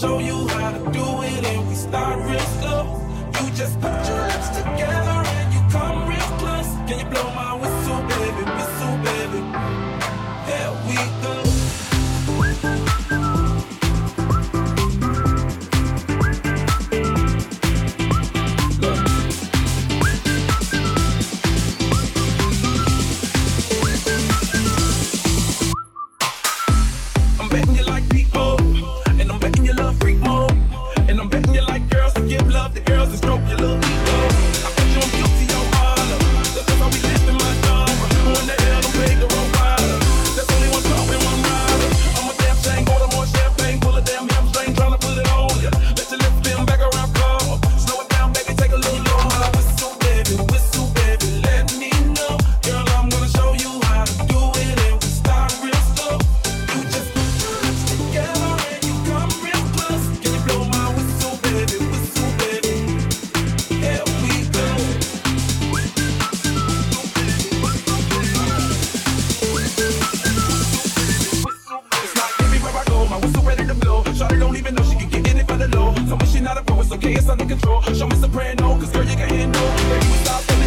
show you how to do it and we start real slow. You just put your Show me soprano, cause girl, you can handle. Baby, we stop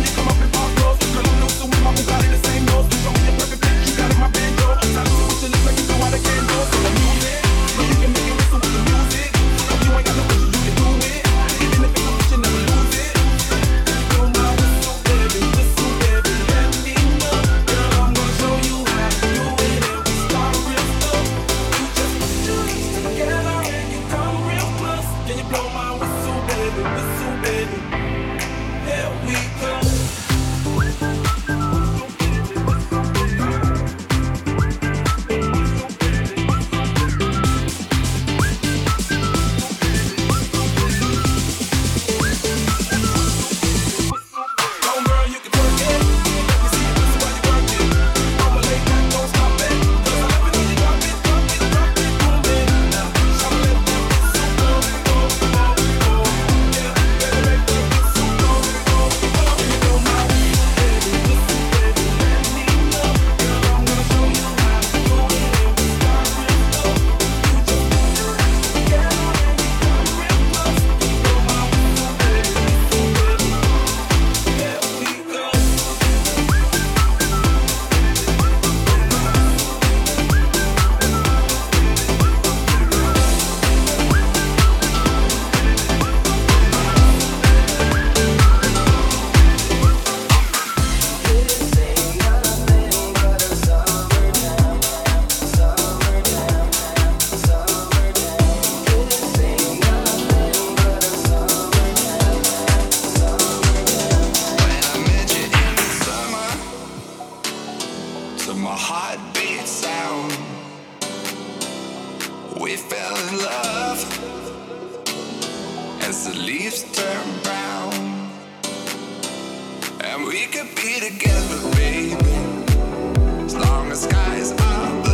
heartbeat sound. We fell in love as the leaves turn brown. And we could be together, baby, as long as skies are blue.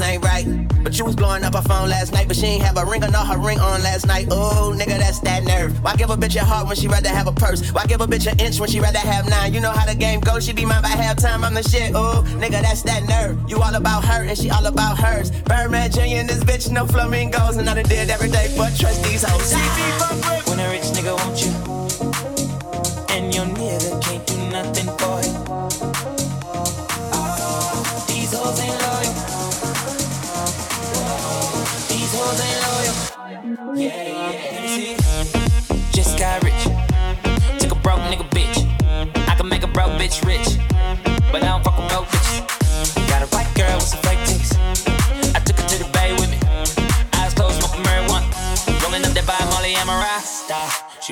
Ain't right. But you was blowing up her phone last night, but she ain't have a ring or not her ring on last night. Oh, nigga, that's that nerve. Why give a bitch a heart when she rather have a purse? Why give a bitch an inch when she rather have nine? You know how the game goes, she be mine by halftime. I'm the shit. Oh, nigga, that's that nerve. You all about her and she all about hers. Birdman Jr. and this bitch, no flamingos, and I done did every day, but trust these hoes. When a rich nigga want you,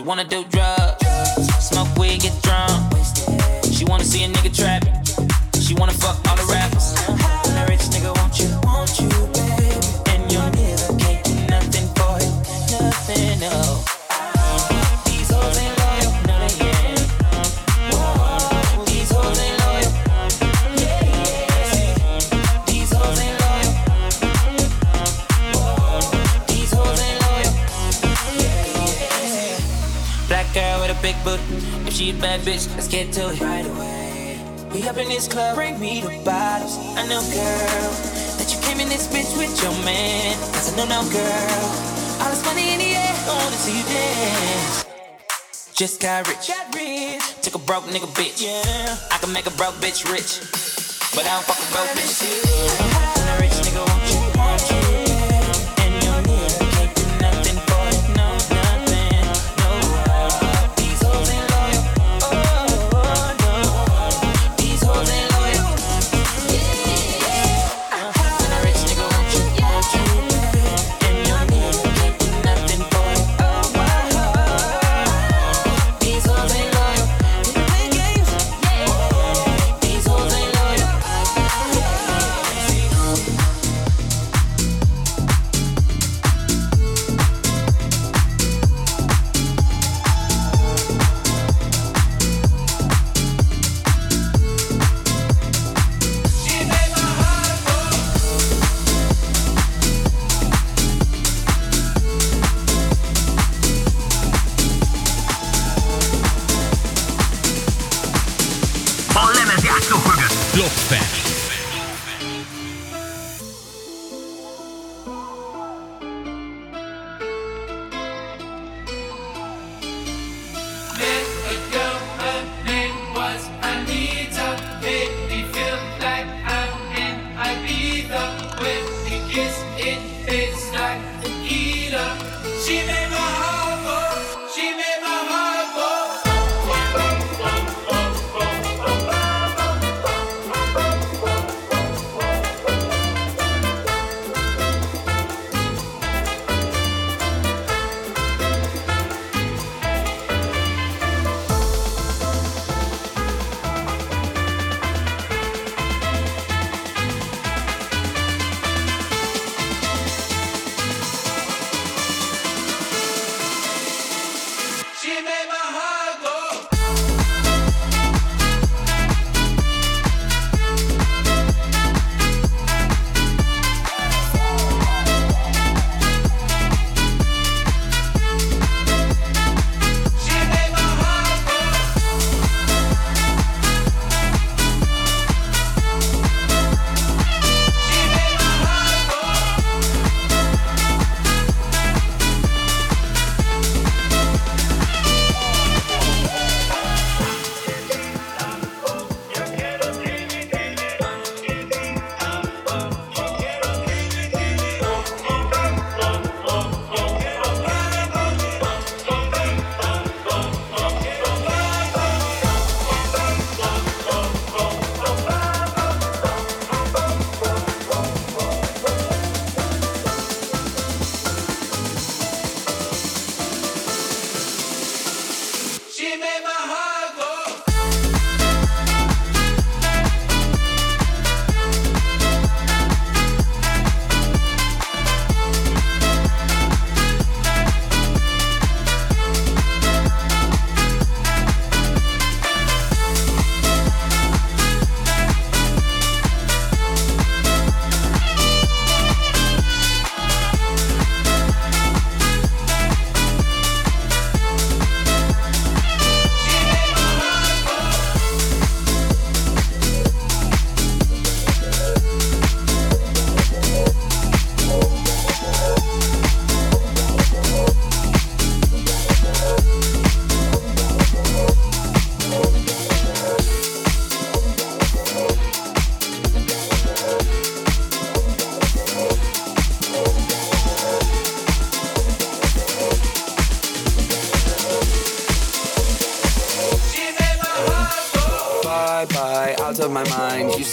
She wanna do drugs. Bad bitch, let's get to it right away. We up in this club, bring me the bottles. I know, girl, that you came in this bitch with your man. Cause I know now, girl, all this money in the air, I wanna see you dance. Just got rich. got rich, Took a broke nigga bitch. Yeah. I can make a broke bitch rich. But I don't fuck a broke bitches. And a rich nigga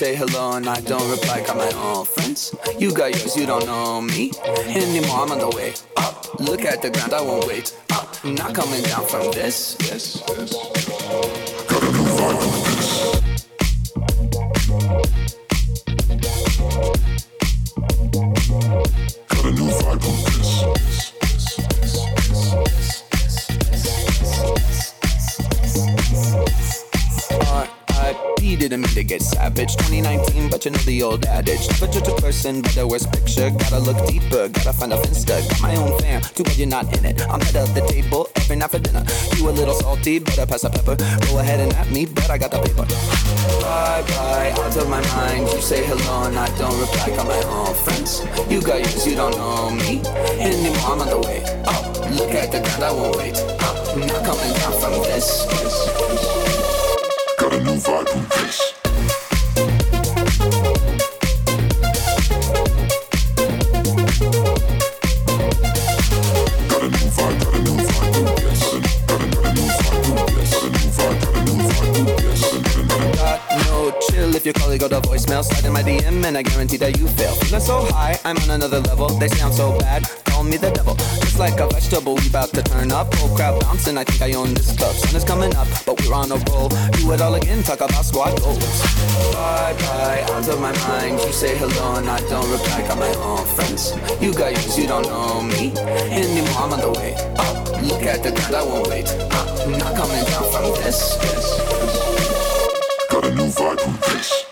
say hello and I don't reply. Got my own friends. You got yours, you don't know me anymore. I'm on the way up. Look at the ground, I won't wait up. Not coming down from this. This, this. Old adage. Never judge a person by the worst picture. Gotta look deeper, gotta find a finsta. Got my own fam, too bad you're not in it. I'm head of the table every night for dinner. You a little salty, better pass the pepper. Go ahead and at me, but I got the paper. Bye bye, out of my mind. You say hello and I don't reply. Got my own friends. You got yours, you don't know me anymore. I'm on the way. Oh, look at the ground, I won't wait. I'm not coming down from this. Got a new vibe from this. Voicemail, slide in my DM and I guarantee that you fail. Feeling so high, I'm on another level. They sound so bad, call me the devil. It's like a vegetable, we about to turn up. Whole crowd bouncing, I think I own this club. Sun is coming up, but we're on a roll. Do it all again, talk about squad goals. Bye bye, out of my mind. You say hello and I don't reply. Got my own friends. You got yours, you don't know me anymore. I'm on the way. Look at the ground, I won't wait. I'm not coming down from this. Got a new vibe from this.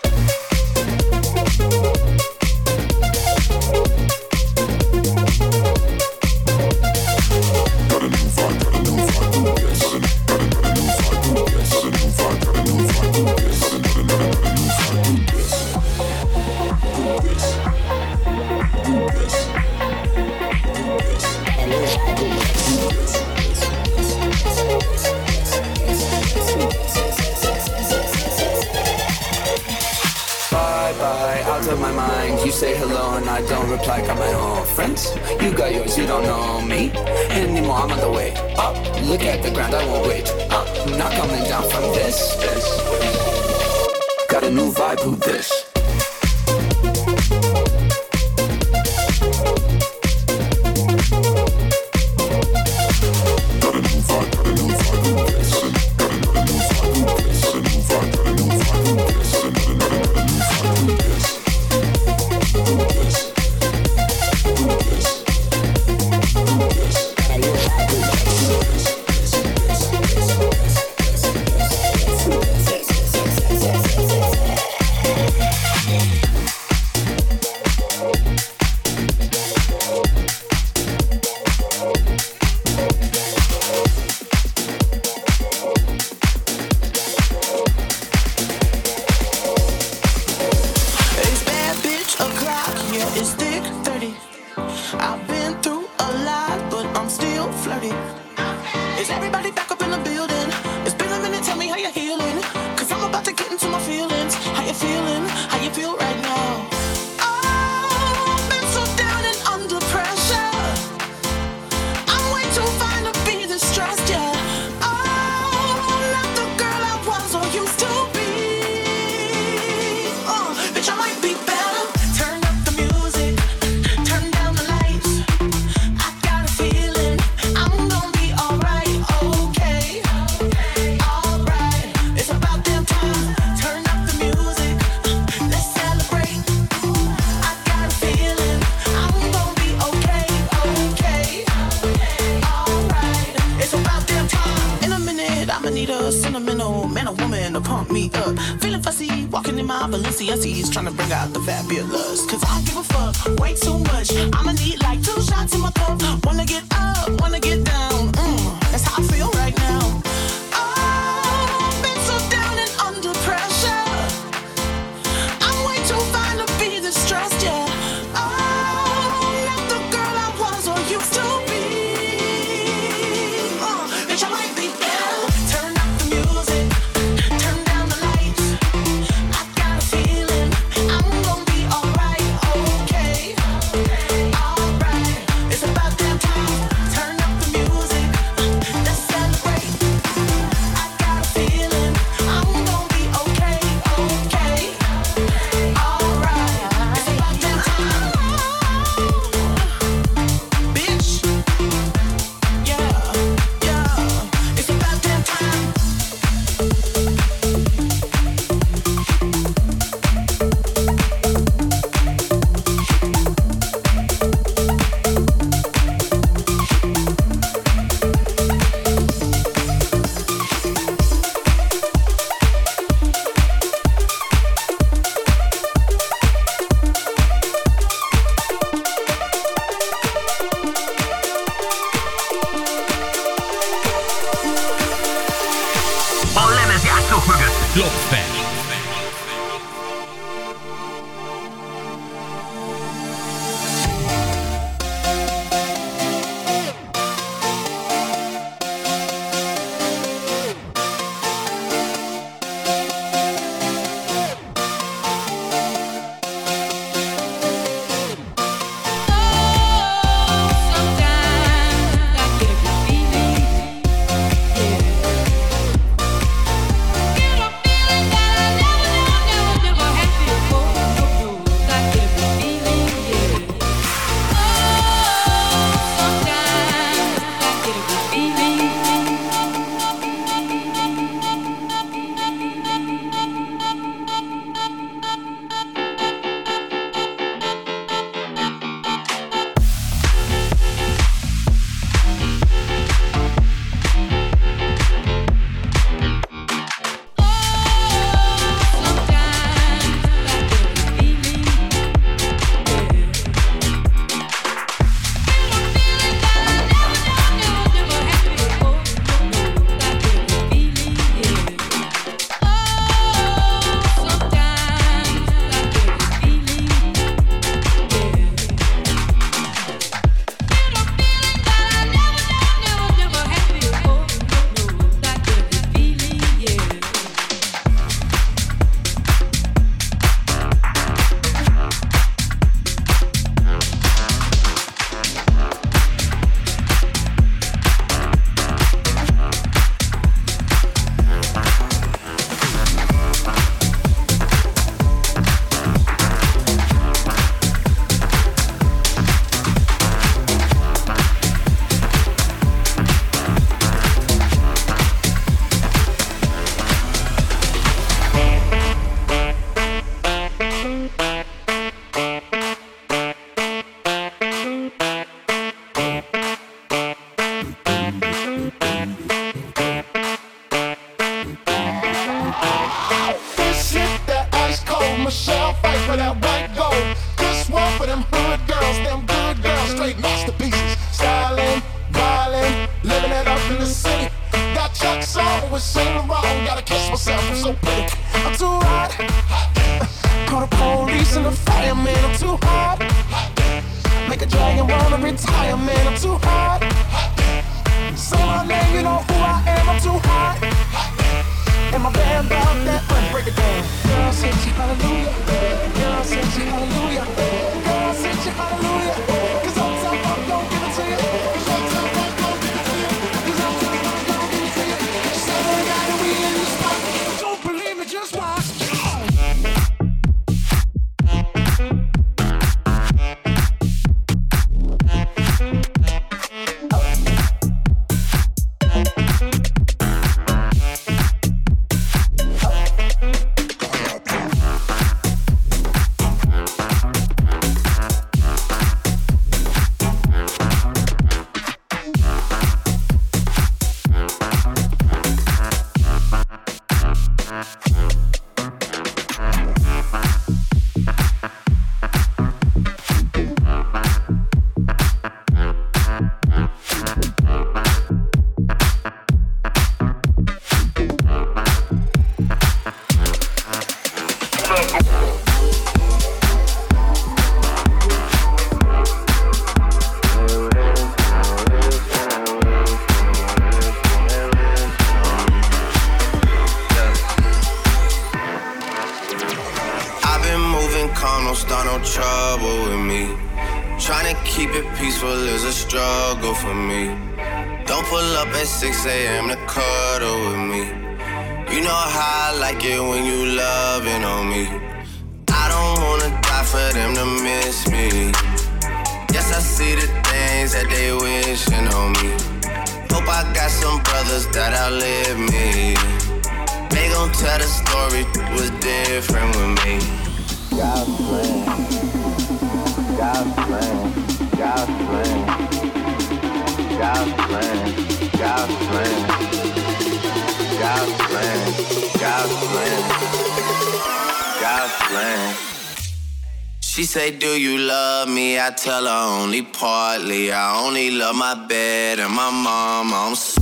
tell her only partly. I only love my bed and my mom. I'm so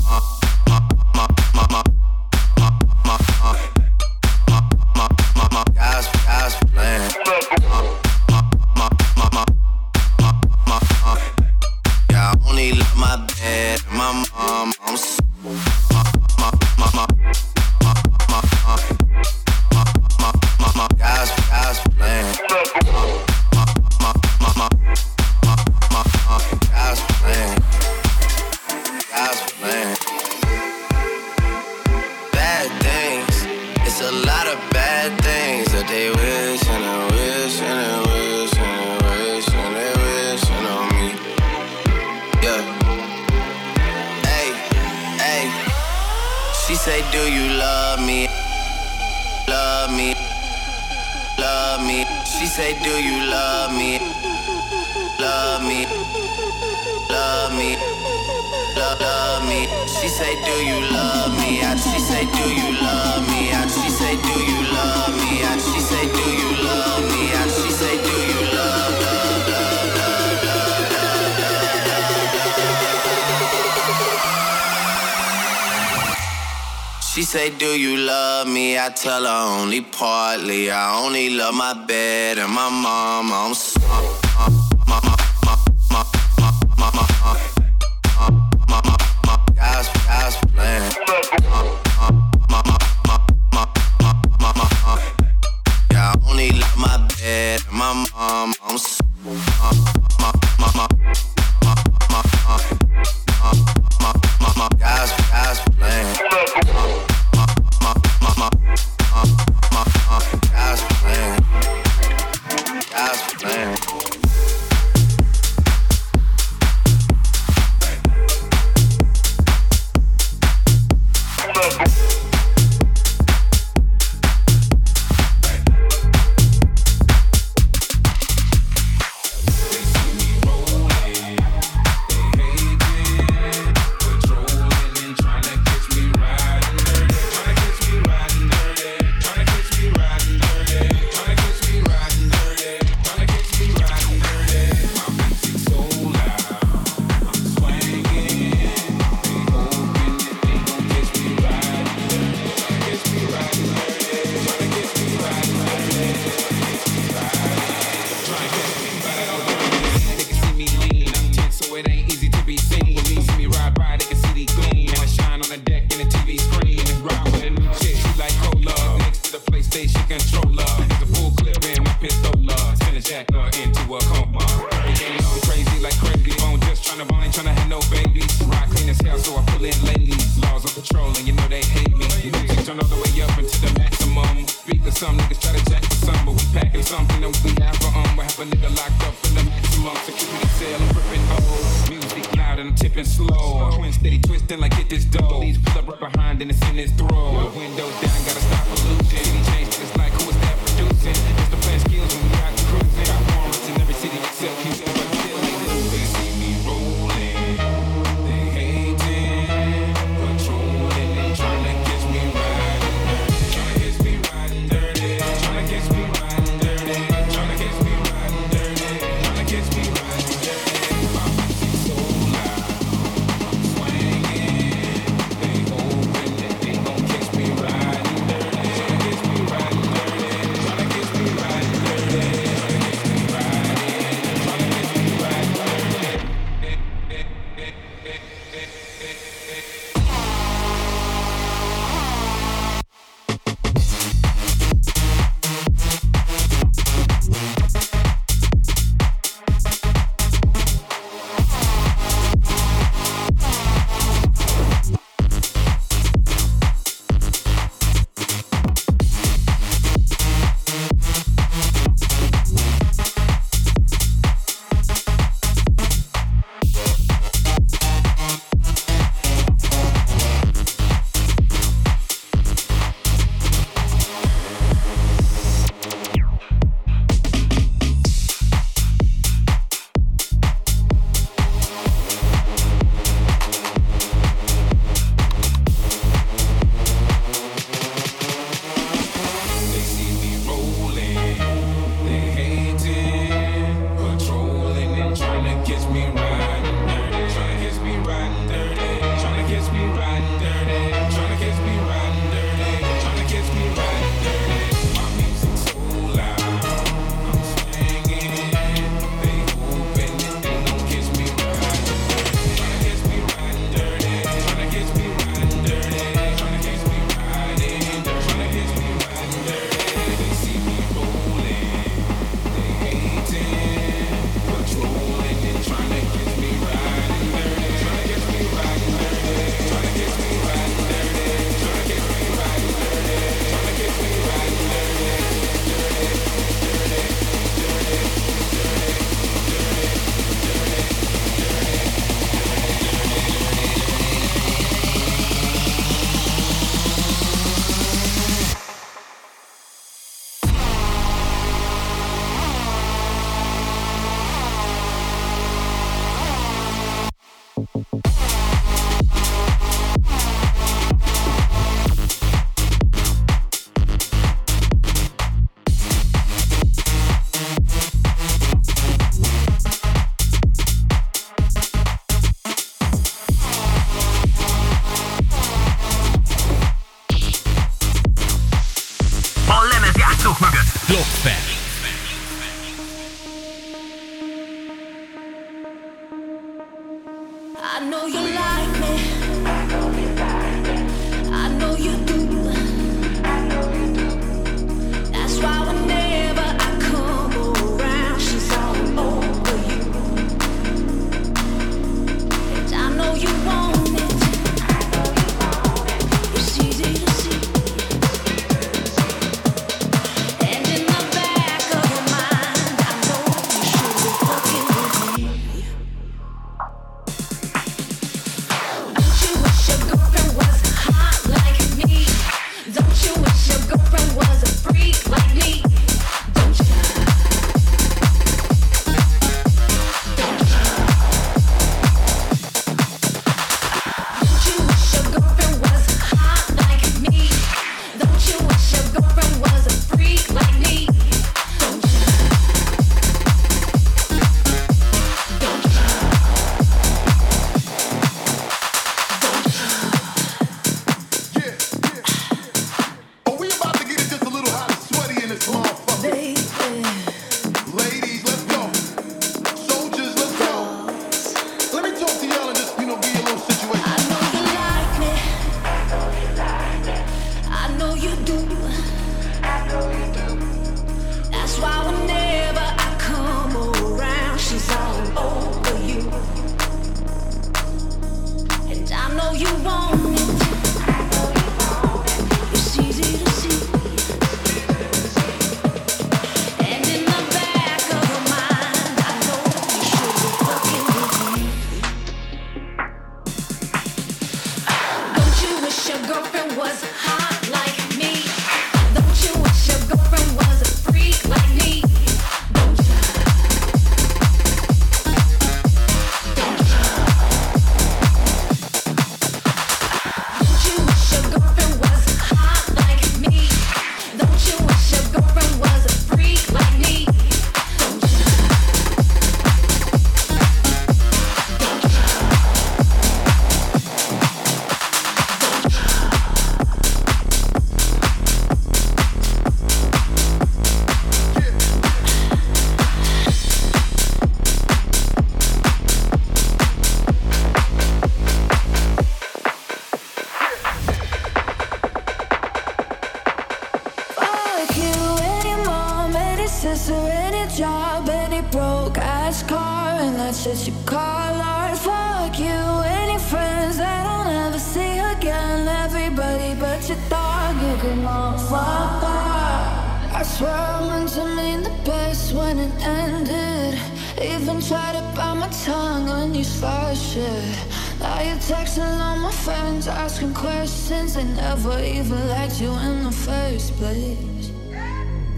never even liked you in the first place.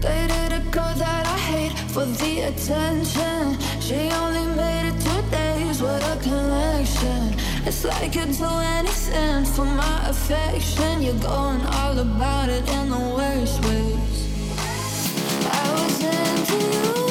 Dated a girl that I hate for the attention. She only made it two days with a connection. It's like you'd do anything for my affection. You're going all about it in the worst ways. I was into you.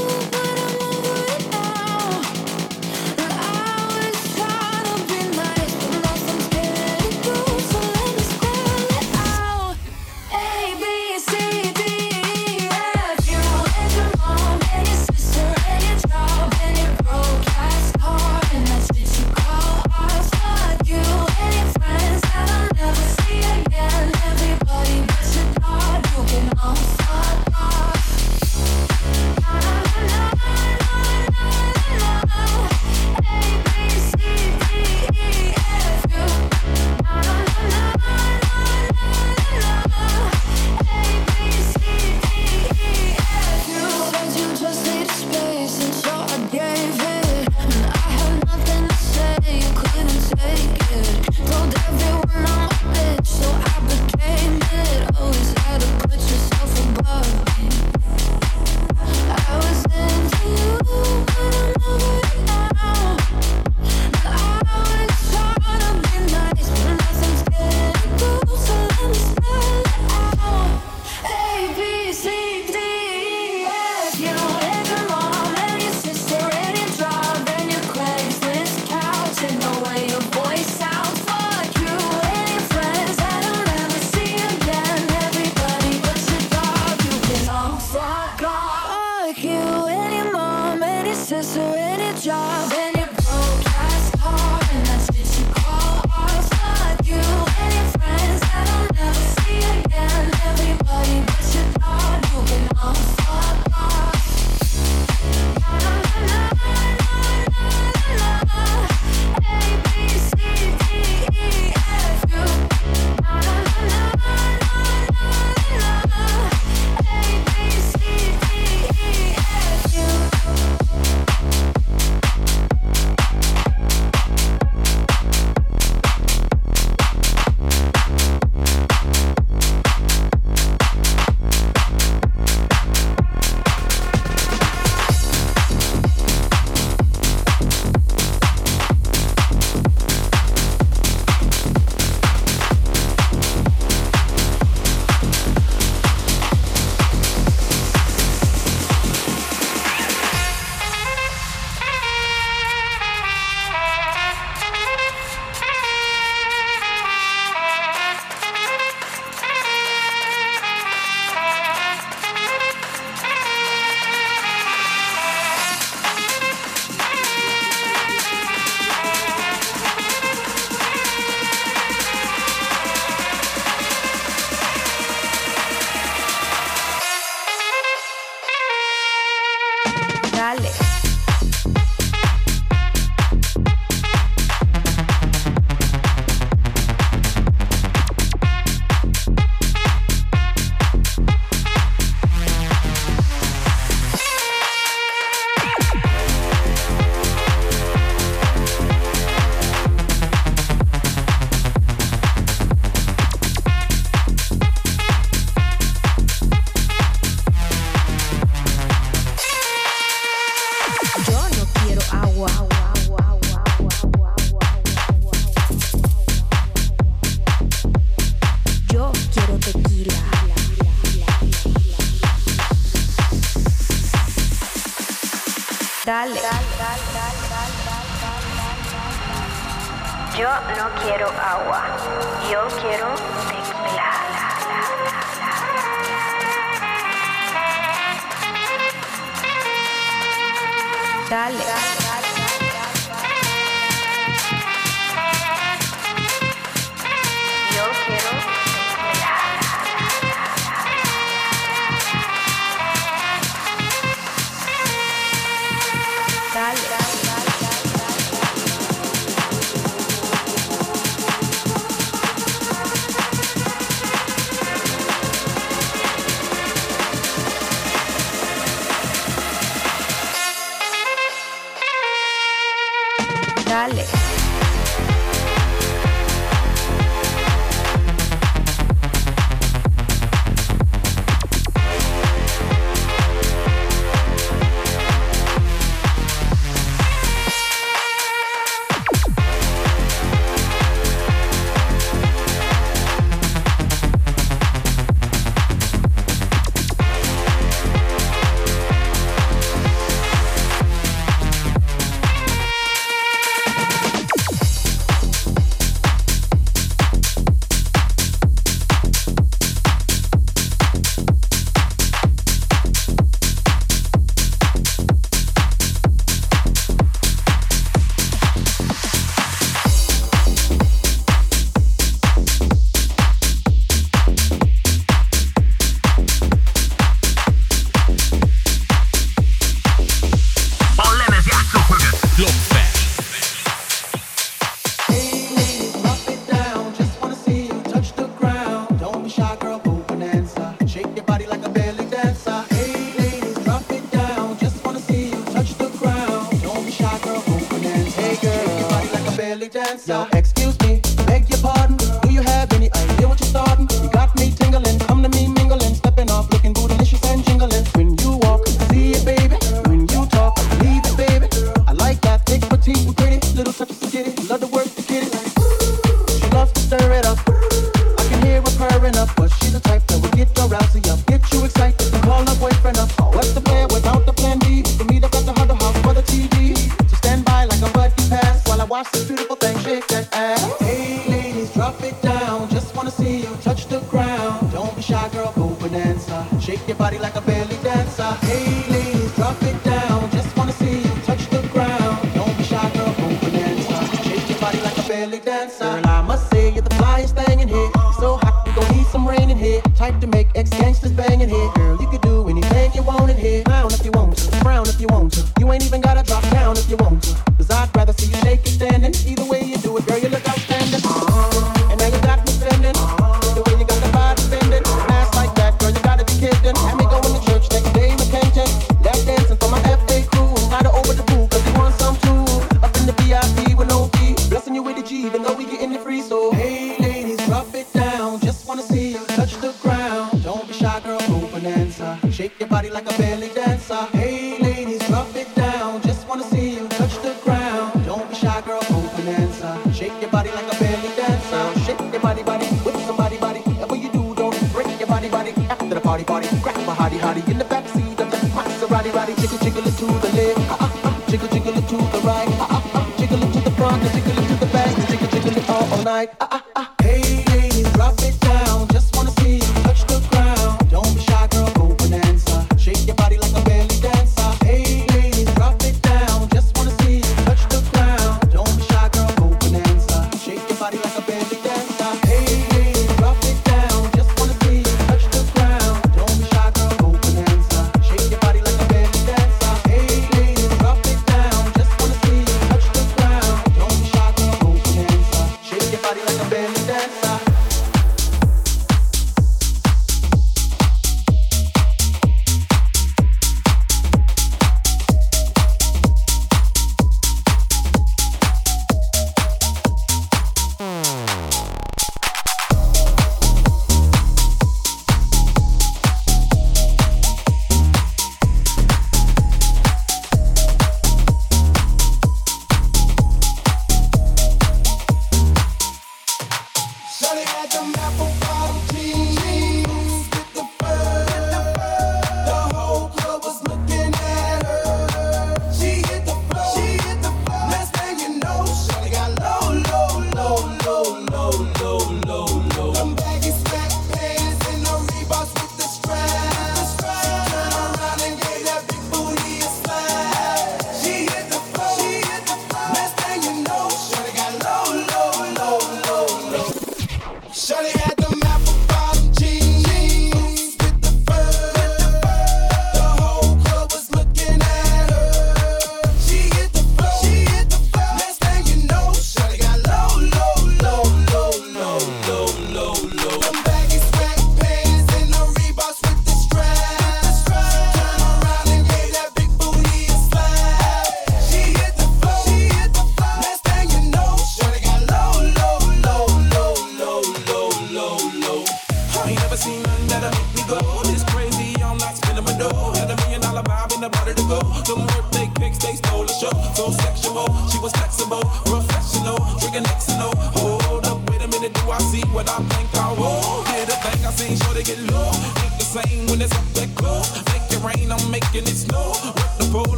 dancer. Shake your body like a belly dancer. Hey ladies, rough it down. Just wanna see you touch the ground. Don't be shy, girl, go Bananza. Shake your body like a belly dancer. Shake your body, body with somebody, body. Whatever you do, don't break your body, body. After the party, party, grab my hottie, hottie in the backseat of the Maserati, body. Jiggle, jiggle it to the left. Uh, ah uh. Jiggle, jiggle it to the right. Uh, uh, uh. Jiggle it to the front, jiggle it to the back, jiggle, jiggle it all, night. Uh, uh.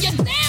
You dance.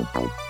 It